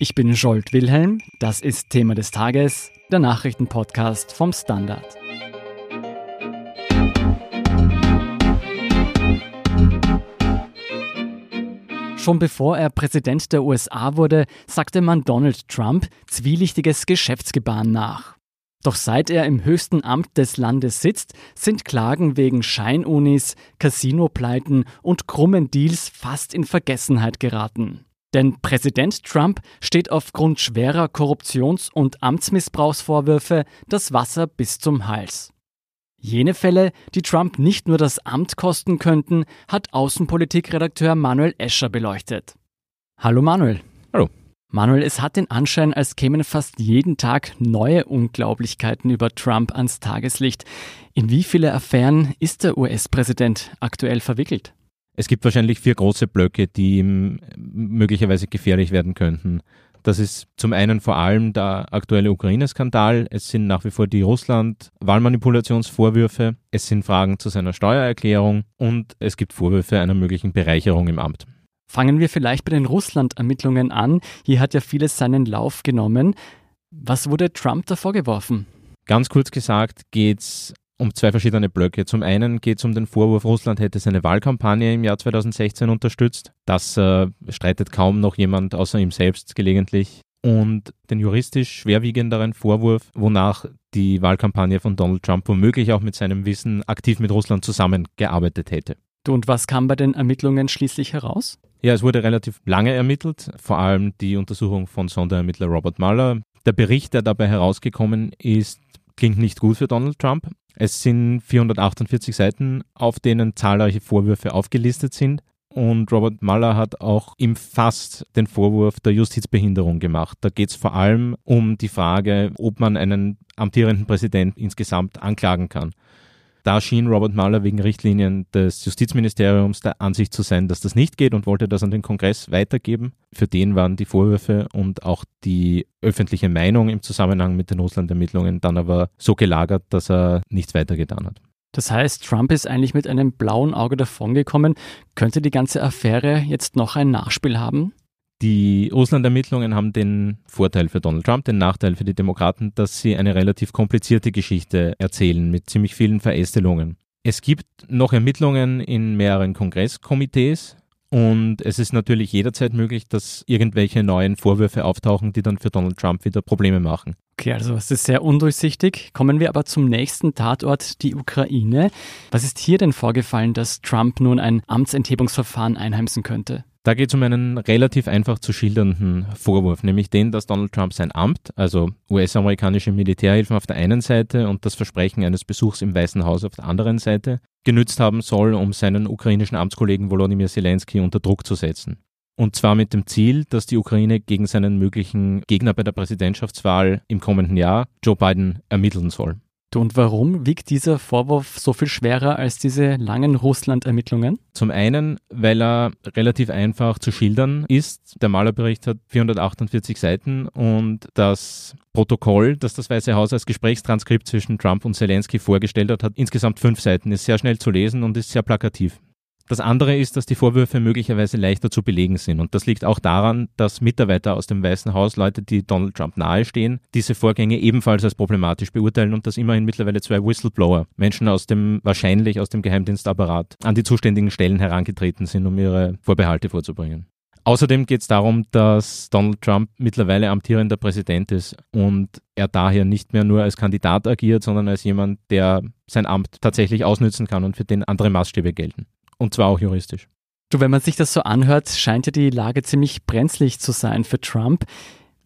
Ich bin Scholt Wilhelm, das ist Thema des Tages, der Nachrichtenpodcast vom Standard. Schon bevor er Präsident der USA wurde, sagte man Donald Trump zwielichtiges Geschäftsgebaren nach. Doch seit er im höchsten Amt des Landes sitzt, sind Klagen wegen Scheinunis, Casinopleiten und krummen Deals fast in Vergessenheit geraten. Denn Präsident Trump steht aufgrund schwerer Korruptions- und Amtsmissbrauchsvorwürfe das Wasser bis zum Hals. Jene Fälle, die Trump nicht nur das Amt kosten könnten, hat Außenpolitikredakteur Manuel Escher beleuchtet. Hallo Manuel. Hallo. Manuel, es hat den Anschein, als kämen fast jeden Tag neue Unglaublichkeiten über Trump ans Tageslicht. In wie viele Affären ist der US-Präsident aktuell verwickelt? Es gibt wahrscheinlich vier große Blöcke, die ihm möglicherweise gefährlich werden könnten. Das ist zum einen vor allem der aktuelle Ukraine-Skandal. Es sind nach wie vor die Russland-Wahlmanipulationsvorwürfe. Es sind Fragen zu seiner Steuererklärung und es gibt Vorwürfe einer möglichen Bereicherung im Amt. Fangen wir vielleicht bei den Russland-Ermittlungen an. Hier hat ja vieles seinen Lauf genommen. Was wurde Trump da vorgeworfen? Ganz kurz gesagt geht es um zwei verschiedene Blöcke. Zum einen geht es um den Vorwurf, Russland hätte seine Wahlkampagne im Jahr 2016 unterstützt. Das äh, streitet kaum noch jemand außer ihm selbst gelegentlich. Und den juristisch schwerwiegenderen Vorwurf, wonach die Wahlkampagne von Donald Trump womöglich auch mit seinem Wissen aktiv mit Russland zusammengearbeitet hätte. Und was kam bei den Ermittlungen schließlich heraus? Ja, es wurde relativ lange ermittelt, vor allem die Untersuchung von Sonderermittler Robert Mueller. Der Bericht, der dabei herausgekommen ist, klingt nicht gut für Donald Trump. Es sind 448 Seiten, auf denen zahlreiche Vorwürfe aufgelistet sind. Und Robert Mueller hat auch ihm fast den Vorwurf der Justizbehinderung gemacht. Da geht es vor allem um die Frage, ob man einen amtierenden Präsidenten insgesamt anklagen kann. Da schien Robert Mueller wegen Richtlinien des Justizministeriums der Ansicht zu sein, dass das nicht geht und wollte das an den Kongress weitergeben. Für den waren die Vorwürfe und auch die öffentliche Meinung im Zusammenhang mit den Russland-Ermittlungen dann aber so gelagert, dass er nichts weitergetan hat. Das heißt, Trump ist eigentlich mit einem blauen Auge davongekommen. Könnte die ganze Affäre jetzt noch ein Nachspiel haben? Die Russland-Ermittlungen haben den Vorteil für Donald Trump, den Nachteil für die Demokraten, dass sie eine relativ komplizierte Geschichte erzählen mit ziemlich vielen Verästelungen. Es gibt noch Ermittlungen in mehreren Kongresskomitees und es ist natürlich jederzeit möglich, dass irgendwelche neuen Vorwürfe auftauchen, die dann für Donald Trump wieder Probleme machen. Okay, also es ist sehr undurchsichtig. Kommen wir aber zum nächsten Tatort, die Ukraine. Was ist hier denn vorgefallen, dass Trump nun ein Amtsenthebungsverfahren einheimsen könnte? Da geht es um einen relativ einfach zu schildernden Vorwurf, nämlich den, dass Donald Trump sein Amt, also US-amerikanische Militärhilfen auf der einen Seite und das Versprechen eines Besuchs im Weißen Haus auf der anderen Seite, genützt haben soll, um seinen ukrainischen Amtskollegen Volodymyr Zelensky unter Druck zu setzen. Und zwar mit dem Ziel, dass die Ukraine gegen seinen möglichen Gegner bei der Präsidentschaftswahl im kommenden Jahr, Joe Biden, ermitteln soll. Und warum wiegt dieser Vorwurf so viel schwerer als diese langen Russland-Ermittlungen? Zum einen, weil er relativ einfach zu schildern ist. Der Malerbericht hat 448 Seiten und das Protokoll, das das Weiße Haus als Gesprächstranskript zwischen Trump und Zelensky vorgestellt hat, hat insgesamt fünf Seiten, ist sehr schnell zu lesen und ist sehr plakativ. Das andere ist, dass die Vorwürfe möglicherweise leichter zu belegen sind. Und das liegt auch daran, dass Mitarbeiter aus dem Weißen Haus, Leute, die Donald Trump nahestehen, diese Vorgänge ebenfalls als problematisch beurteilen und dass immerhin mittlerweile zwei Whistleblower, Menschen aus dem, wahrscheinlich aus dem Geheimdienstapparat, an die zuständigen Stellen herangetreten sind, um ihre Vorbehalte vorzubringen. Außerdem geht es darum, dass Donald Trump mittlerweile amtierender Präsident ist und er daher nicht mehr nur als Kandidat agiert, sondern als jemand, der sein Amt tatsächlich ausnützen kann und für den andere Maßstäbe gelten. Und zwar auch juristisch. Du, wenn man sich das so anhört, scheint ja die Lage ziemlich brenzlig zu sein für Trump.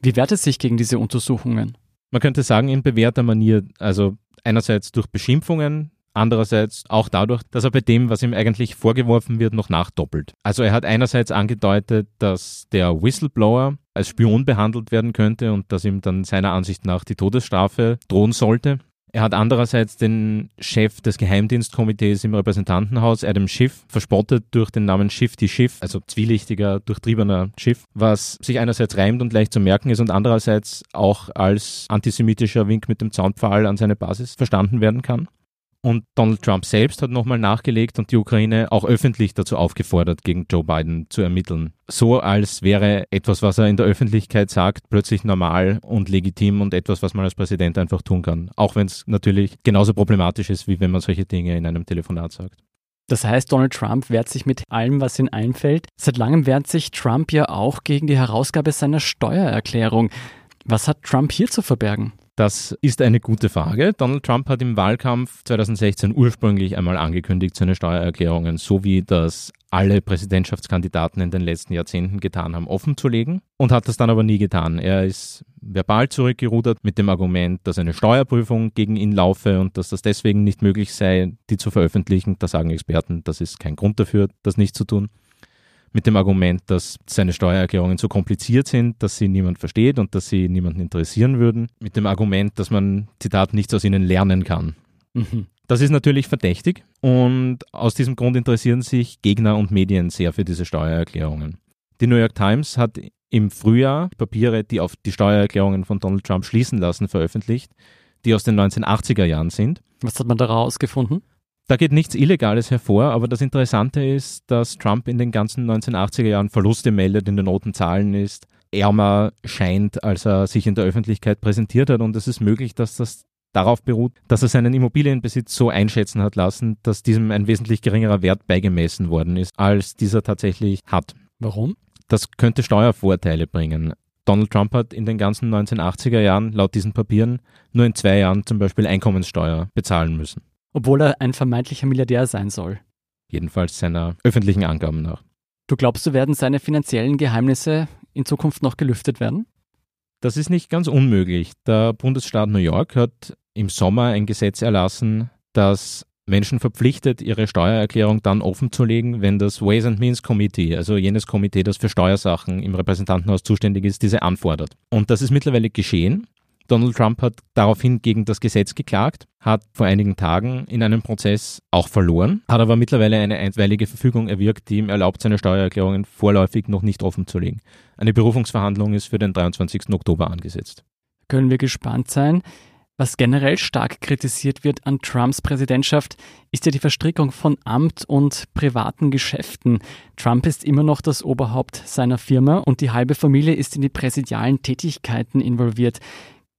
Wie wehrt es sich gegen diese Untersuchungen? Man könnte sagen, in bewährter Manier, also einerseits durch Beschimpfungen, andererseits auch dadurch, dass er bei dem, was ihm eigentlich vorgeworfen wird, noch nachdoppelt. Also er hat einerseits angedeutet, dass der Whistleblower als Spion behandelt werden könnte und dass ihm dann seiner Ansicht nach die Todesstrafe drohen sollte. Er hat andererseits den Chef des Geheimdienstkomitees im Repräsentantenhaus, Adam Schiff, verspottet durch den Namen Schiff die Schiff, also zwielichtiger, durchtriebener Schiff, was sich einerseits reimt und leicht zu merken ist und andererseits auch als antisemitischer Wink mit dem Zaunpfahl an seine Basis verstanden werden kann. Und Donald Trump selbst hat nochmal nachgelegt und die Ukraine auch öffentlich dazu aufgefordert, gegen Joe Biden zu ermitteln. So als wäre etwas, was er in der Öffentlichkeit sagt, plötzlich normal und legitim und etwas, was man als Präsident einfach tun kann. Auch wenn es natürlich genauso problematisch ist, wie wenn man solche Dinge in einem Telefonat sagt. Das heißt, Donald Trump wehrt sich mit allem, was ihm einfällt. Seit langem wehrt sich Trump ja auch gegen die Herausgabe seiner Steuererklärung. Was hat Trump hier zu verbergen? Das ist eine gute Frage. Donald Trump hat im Wahlkampf 2016 ursprünglich einmal angekündigt, seine Steuererklärungen, so wie das alle Präsidentschaftskandidaten in den letzten Jahrzehnten getan haben, offenzulegen und hat das dann aber nie getan. Er ist verbal zurückgerudert mit dem Argument, dass eine Steuerprüfung gegen ihn laufe und dass das deswegen nicht möglich sei, die zu veröffentlichen. Da sagen Experten, das ist kein Grund dafür, das nicht zu tun mit dem Argument, dass seine Steuererklärungen so kompliziert sind, dass sie niemand versteht und dass sie niemanden interessieren würden. Mit dem Argument, dass man, Zitat, nichts aus ihnen lernen kann. Mhm. Das ist natürlich verdächtig und aus diesem Grund interessieren sich Gegner und Medien sehr für diese Steuererklärungen. Die New York Times hat im Frühjahr Papiere, die auf die Steuererklärungen von Donald Trump schließen lassen, veröffentlicht, die aus den 1980er Jahren sind. Was hat man daraus gefunden? Da geht nichts Illegales hervor, aber das Interessante ist, dass Trump in den ganzen 1980er Jahren Verluste meldet, in den roten Zahlen ist, ärmer scheint, als er sich in der Öffentlichkeit präsentiert hat. Und es ist möglich, dass das darauf beruht, dass er seinen Immobilienbesitz so einschätzen hat lassen, dass diesem ein wesentlich geringerer Wert beigemessen worden ist, als dieser tatsächlich hat. Warum? Das könnte Steuervorteile bringen. Donald Trump hat in den ganzen 1980er Jahren laut diesen Papieren nur in zwei Jahren zum Beispiel Einkommenssteuer bezahlen müssen obwohl er ein vermeintlicher Milliardär sein soll. Jedenfalls seiner öffentlichen Angaben nach. Du glaubst, du werden seine finanziellen Geheimnisse in Zukunft noch gelüftet werden? Das ist nicht ganz unmöglich. Der Bundesstaat New York hat im Sommer ein Gesetz erlassen, das Menschen verpflichtet, ihre Steuererklärung dann offenzulegen, wenn das Ways and Means Committee, also jenes Komitee, das für Steuersachen im Repräsentantenhaus zuständig ist, diese anfordert. Und das ist mittlerweile geschehen. Donald Trump hat daraufhin gegen das Gesetz geklagt, hat vor einigen Tagen in einem Prozess auch verloren, hat aber mittlerweile eine einstweilige Verfügung erwirkt, die ihm erlaubt, seine Steuererklärungen vorläufig noch nicht offenzulegen. Eine Berufungsverhandlung ist für den 23. Oktober angesetzt. Können wir gespannt sein. Was generell stark kritisiert wird an Trumps Präsidentschaft, ist ja die Verstrickung von Amt und privaten Geschäften. Trump ist immer noch das Oberhaupt seiner Firma und die halbe Familie ist in die präsidialen Tätigkeiten involviert.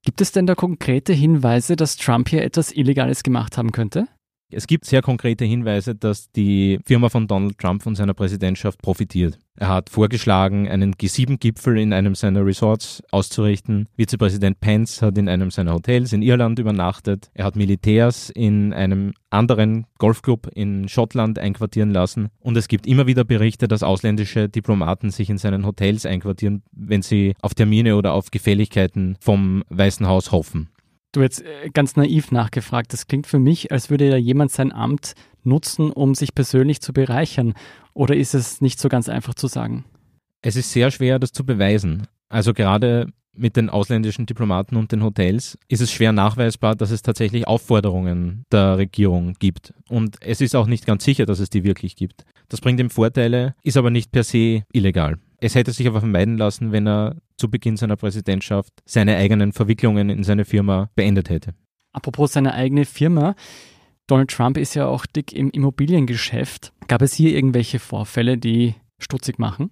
Gibt es denn da konkrete Hinweise, dass Trump hier etwas Illegales gemacht haben könnte? Es gibt sehr konkrete Hinweise, dass die Firma von Donald Trump von seiner Präsidentschaft profitiert. Er hat vorgeschlagen, einen G7-Gipfel in einem seiner Resorts auszurichten. Vizepräsident Pence hat in einem seiner Hotels in Irland übernachtet. Er hat Militärs in einem anderen Golfclub in Schottland einquartieren lassen. Und es gibt immer wieder Berichte, dass ausländische Diplomaten sich in seinen Hotels einquartieren, wenn sie auf Termine oder auf Gefälligkeiten vom Weißen Haus hoffen. Du jetzt äh, ganz naiv nachgefragt. Das klingt für mich, als würde ja jemand sein Amt nutzen, um sich persönlich zu bereichern. Oder ist es nicht so ganz einfach zu sagen? Es ist sehr schwer, das zu beweisen. Also gerade mit den ausländischen Diplomaten und den Hotels ist es schwer nachweisbar, dass es tatsächlich Aufforderungen der Regierung gibt. Und es ist auch nicht ganz sicher, dass es die wirklich gibt. Das bringt ihm Vorteile, ist aber nicht per se illegal. Es hätte sich aber vermeiden lassen, wenn er zu Beginn seiner Präsidentschaft seine eigenen Verwicklungen in seine Firma beendet hätte. Apropos seine eigene Firma. Donald Trump ist ja auch dick im Immobiliengeschäft. Gab es hier irgendwelche Vorfälle, die stutzig machen?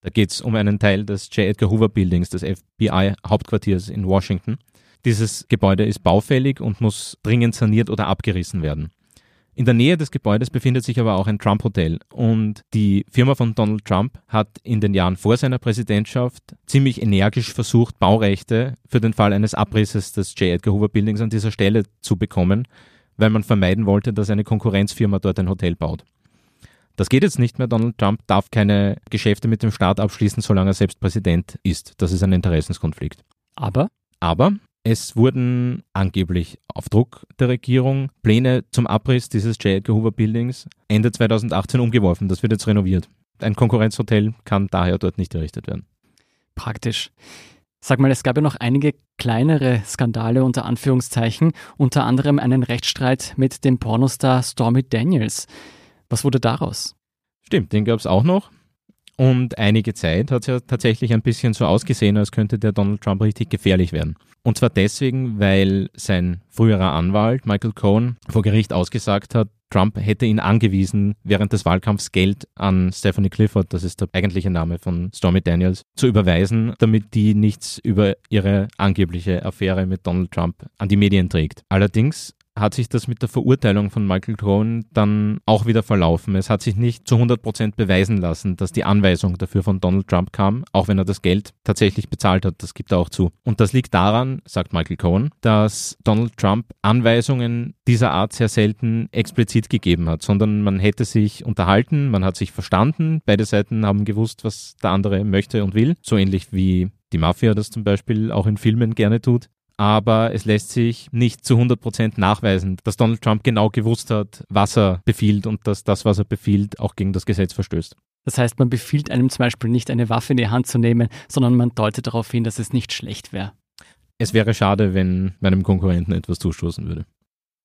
Da geht es um einen Teil des J. Edgar Hoover Buildings, des FBI-Hauptquartiers in Washington. Dieses Gebäude ist baufällig und muss dringend saniert oder abgerissen werden. In der Nähe des Gebäudes befindet sich aber auch ein Trump-Hotel und die Firma von Donald Trump hat in den Jahren vor seiner Präsidentschaft ziemlich energisch versucht, Baurechte für den Fall eines Abrisses des J. Edgar Hoover Buildings an dieser Stelle zu bekommen, weil man vermeiden wollte, dass eine Konkurrenzfirma dort ein Hotel baut. Das geht jetzt nicht mehr. Donald Trump darf keine Geschäfte mit dem Staat abschließen, solange er selbst Präsident ist. Das ist ein Interessenskonflikt. Aber? Aber es wurden angeblich auf Druck der Regierung Pläne zum Abriss dieses J. Edgar Hoover Buildings Ende 2018 umgeworfen. Das wird jetzt renoviert. Ein Konkurrenzhotel kann daher dort nicht errichtet werden. Praktisch. Sag mal, es gab ja noch einige kleinere Skandale unter Anführungszeichen, unter anderem einen Rechtsstreit mit dem Pornostar Stormy Daniels. Was wurde daraus? Stimmt, den gab es auch noch. Und einige Zeit hat es ja tatsächlich ein bisschen so ausgesehen, als könnte der Donald Trump richtig gefährlich werden. Und zwar deswegen, weil sein früherer Anwalt Michael Cohen vor Gericht ausgesagt hat, Trump hätte ihn angewiesen, während des Wahlkampfs Geld an Stephanie Clifford, das ist der eigentliche Name von Stormy Daniels, zu überweisen, damit die nichts über ihre angebliche Affäre mit Donald Trump an die Medien trägt. Allerdings hat sich das mit der Verurteilung von Michael Cohen dann auch wieder verlaufen. Es hat sich nicht zu 100 Prozent beweisen lassen, dass die Anweisung dafür von Donald Trump kam, auch wenn er das Geld tatsächlich bezahlt hat. Das gibt er auch zu. Und das liegt daran, sagt Michael Cohen, dass Donald Trump Anweisungen dieser Art sehr selten explizit gegeben hat, sondern man hätte sich unterhalten, man hat sich verstanden, beide Seiten haben gewusst, was der andere möchte und will, so ähnlich wie die Mafia das zum Beispiel auch in Filmen gerne tut aber es lässt sich nicht zu 100 Prozent nachweisen, dass Donald Trump genau gewusst hat, was er befiehlt und dass das, was er befiehlt, auch gegen das Gesetz verstößt. Das heißt, man befiehlt einem zum Beispiel nicht, eine Waffe in die Hand zu nehmen, sondern man deutet darauf hin, dass es nicht schlecht wäre. Es wäre schade, wenn meinem Konkurrenten etwas zustoßen würde.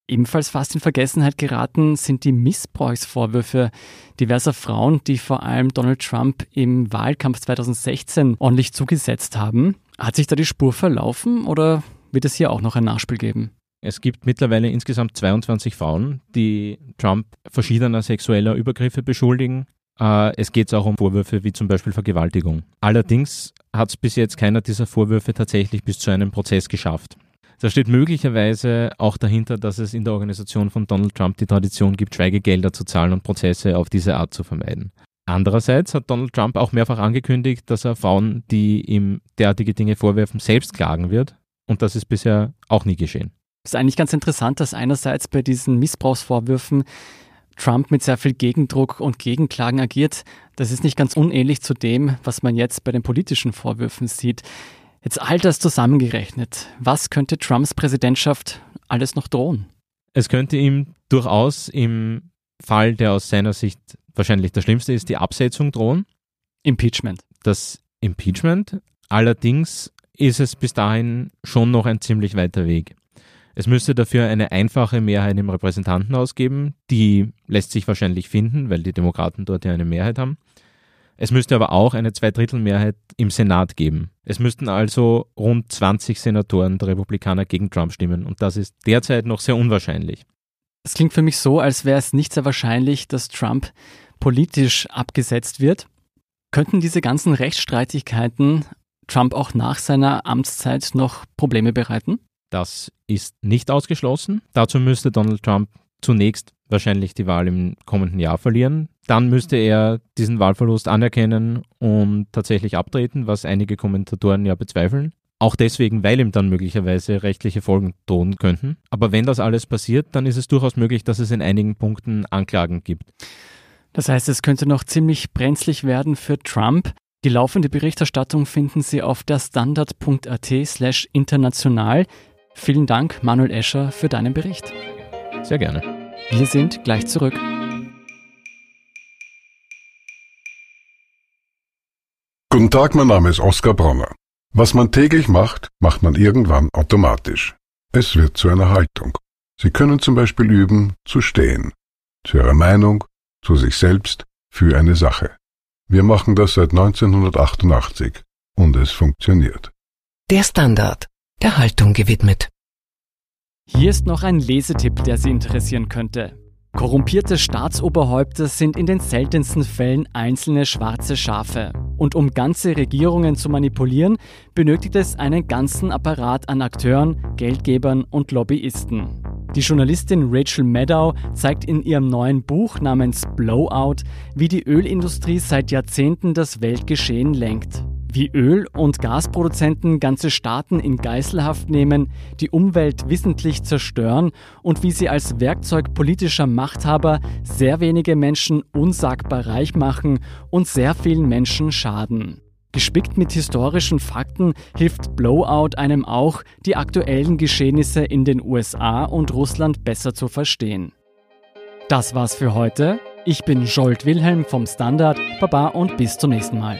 Ebenfalls fast in Vergessenheit geraten sind die Missbrauchsvorwürfe diverser Frauen, die vor allem Donald Trump im Wahlkampf 2016 ordentlich zugesetzt haben. Hat sich da die Spur verlaufen oder wird es hier auch noch ein Nachspiel geben? Es gibt mittlerweile insgesamt 22 Frauen, die Trump verschiedener sexueller Übergriffe beschuldigen. Äh, es geht auch um Vorwürfe wie zum Beispiel Vergewaltigung. Allerdings hat es bis jetzt keiner dieser Vorwürfe tatsächlich bis zu einem Prozess geschafft. Da steht möglicherweise auch dahinter, dass es in der Organisation von Donald Trump die Tradition gibt, Schweigegelder zu zahlen und Prozesse auf diese Art zu vermeiden. Andererseits hat Donald Trump auch mehrfach angekündigt, dass er Frauen, die ihm derartige Dinge vorwerfen, selbst klagen wird. Und das ist bisher auch nie geschehen. Das ist eigentlich ganz interessant, dass einerseits bei diesen Missbrauchsvorwürfen Trump mit sehr viel Gegendruck und Gegenklagen agiert. Das ist nicht ganz unähnlich zu dem, was man jetzt bei den politischen Vorwürfen sieht. Jetzt all das zusammengerechnet, was könnte Trumps Präsidentschaft alles noch drohen? Es könnte ihm durchaus im Fall, der aus seiner Sicht wahrscheinlich der schlimmste ist, die Absetzung drohen. Impeachment. Das Impeachment. Allerdings ist es bis dahin schon noch ein ziemlich weiter Weg. Es müsste dafür eine einfache Mehrheit im Repräsentantenhaus geben. Die lässt sich wahrscheinlich finden, weil die Demokraten dort ja eine Mehrheit haben. Es müsste aber auch eine Zweidrittelmehrheit im Senat geben. Es müssten also rund 20 Senatoren der Republikaner gegen Trump stimmen und das ist derzeit noch sehr unwahrscheinlich. Es klingt für mich so, als wäre es nicht sehr wahrscheinlich, dass Trump politisch abgesetzt wird. Könnten diese ganzen Rechtsstreitigkeiten Trump auch nach seiner Amtszeit noch Probleme bereiten? Das ist nicht ausgeschlossen. Dazu müsste Donald Trump zunächst wahrscheinlich die Wahl im kommenden Jahr verlieren. Dann müsste er diesen Wahlverlust anerkennen und tatsächlich abtreten, was einige Kommentatoren ja bezweifeln. Auch deswegen, weil ihm dann möglicherweise rechtliche Folgen drohen könnten. Aber wenn das alles passiert, dann ist es durchaus möglich, dass es in einigen Punkten Anklagen gibt. Das heißt, es könnte noch ziemlich brenzlig werden für Trump. Die laufende Berichterstattung finden Sie auf der standard.at slash international. Vielen Dank, Manuel Escher, für deinen Bericht. Sehr gerne. Wir sind gleich zurück. Guten Tag, mein Name ist Oskar Bronner. Was man täglich macht, macht man irgendwann automatisch. Es wird zu einer Haltung. Sie können zum Beispiel üben, zu stehen. Zu Ihrer Meinung, zu sich selbst, für eine Sache. Wir machen das seit 1988 und es funktioniert. Der Standard, der Haltung gewidmet. Hier ist noch ein Lesetipp, der Sie interessieren könnte. Korrumpierte Staatsoberhäupter sind in den seltensten Fällen einzelne schwarze Schafe. Und um ganze Regierungen zu manipulieren, benötigt es einen ganzen Apparat an Akteuren, Geldgebern und Lobbyisten. Die Journalistin Rachel Maddow zeigt in ihrem neuen Buch namens Blowout, wie die Ölindustrie seit Jahrzehnten das Weltgeschehen lenkt. Wie Öl- und Gasproduzenten ganze Staaten in Geiselhaft nehmen, die Umwelt wissentlich zerstören und wie sie als Werkzeug politischer Machthaber sehr wenige Menschen unsagbar reich machen und sehr vielen Menschen schaden. Gespickt mit historischen Fakten hilft Blowout einem auch, die aktuellen Geschehnisse in den USA und Russland besser zu verstehen. Das war's für heute. Ich bin Jolt Wilhelm vom Standard. Baba und bis zum nächsten Mal.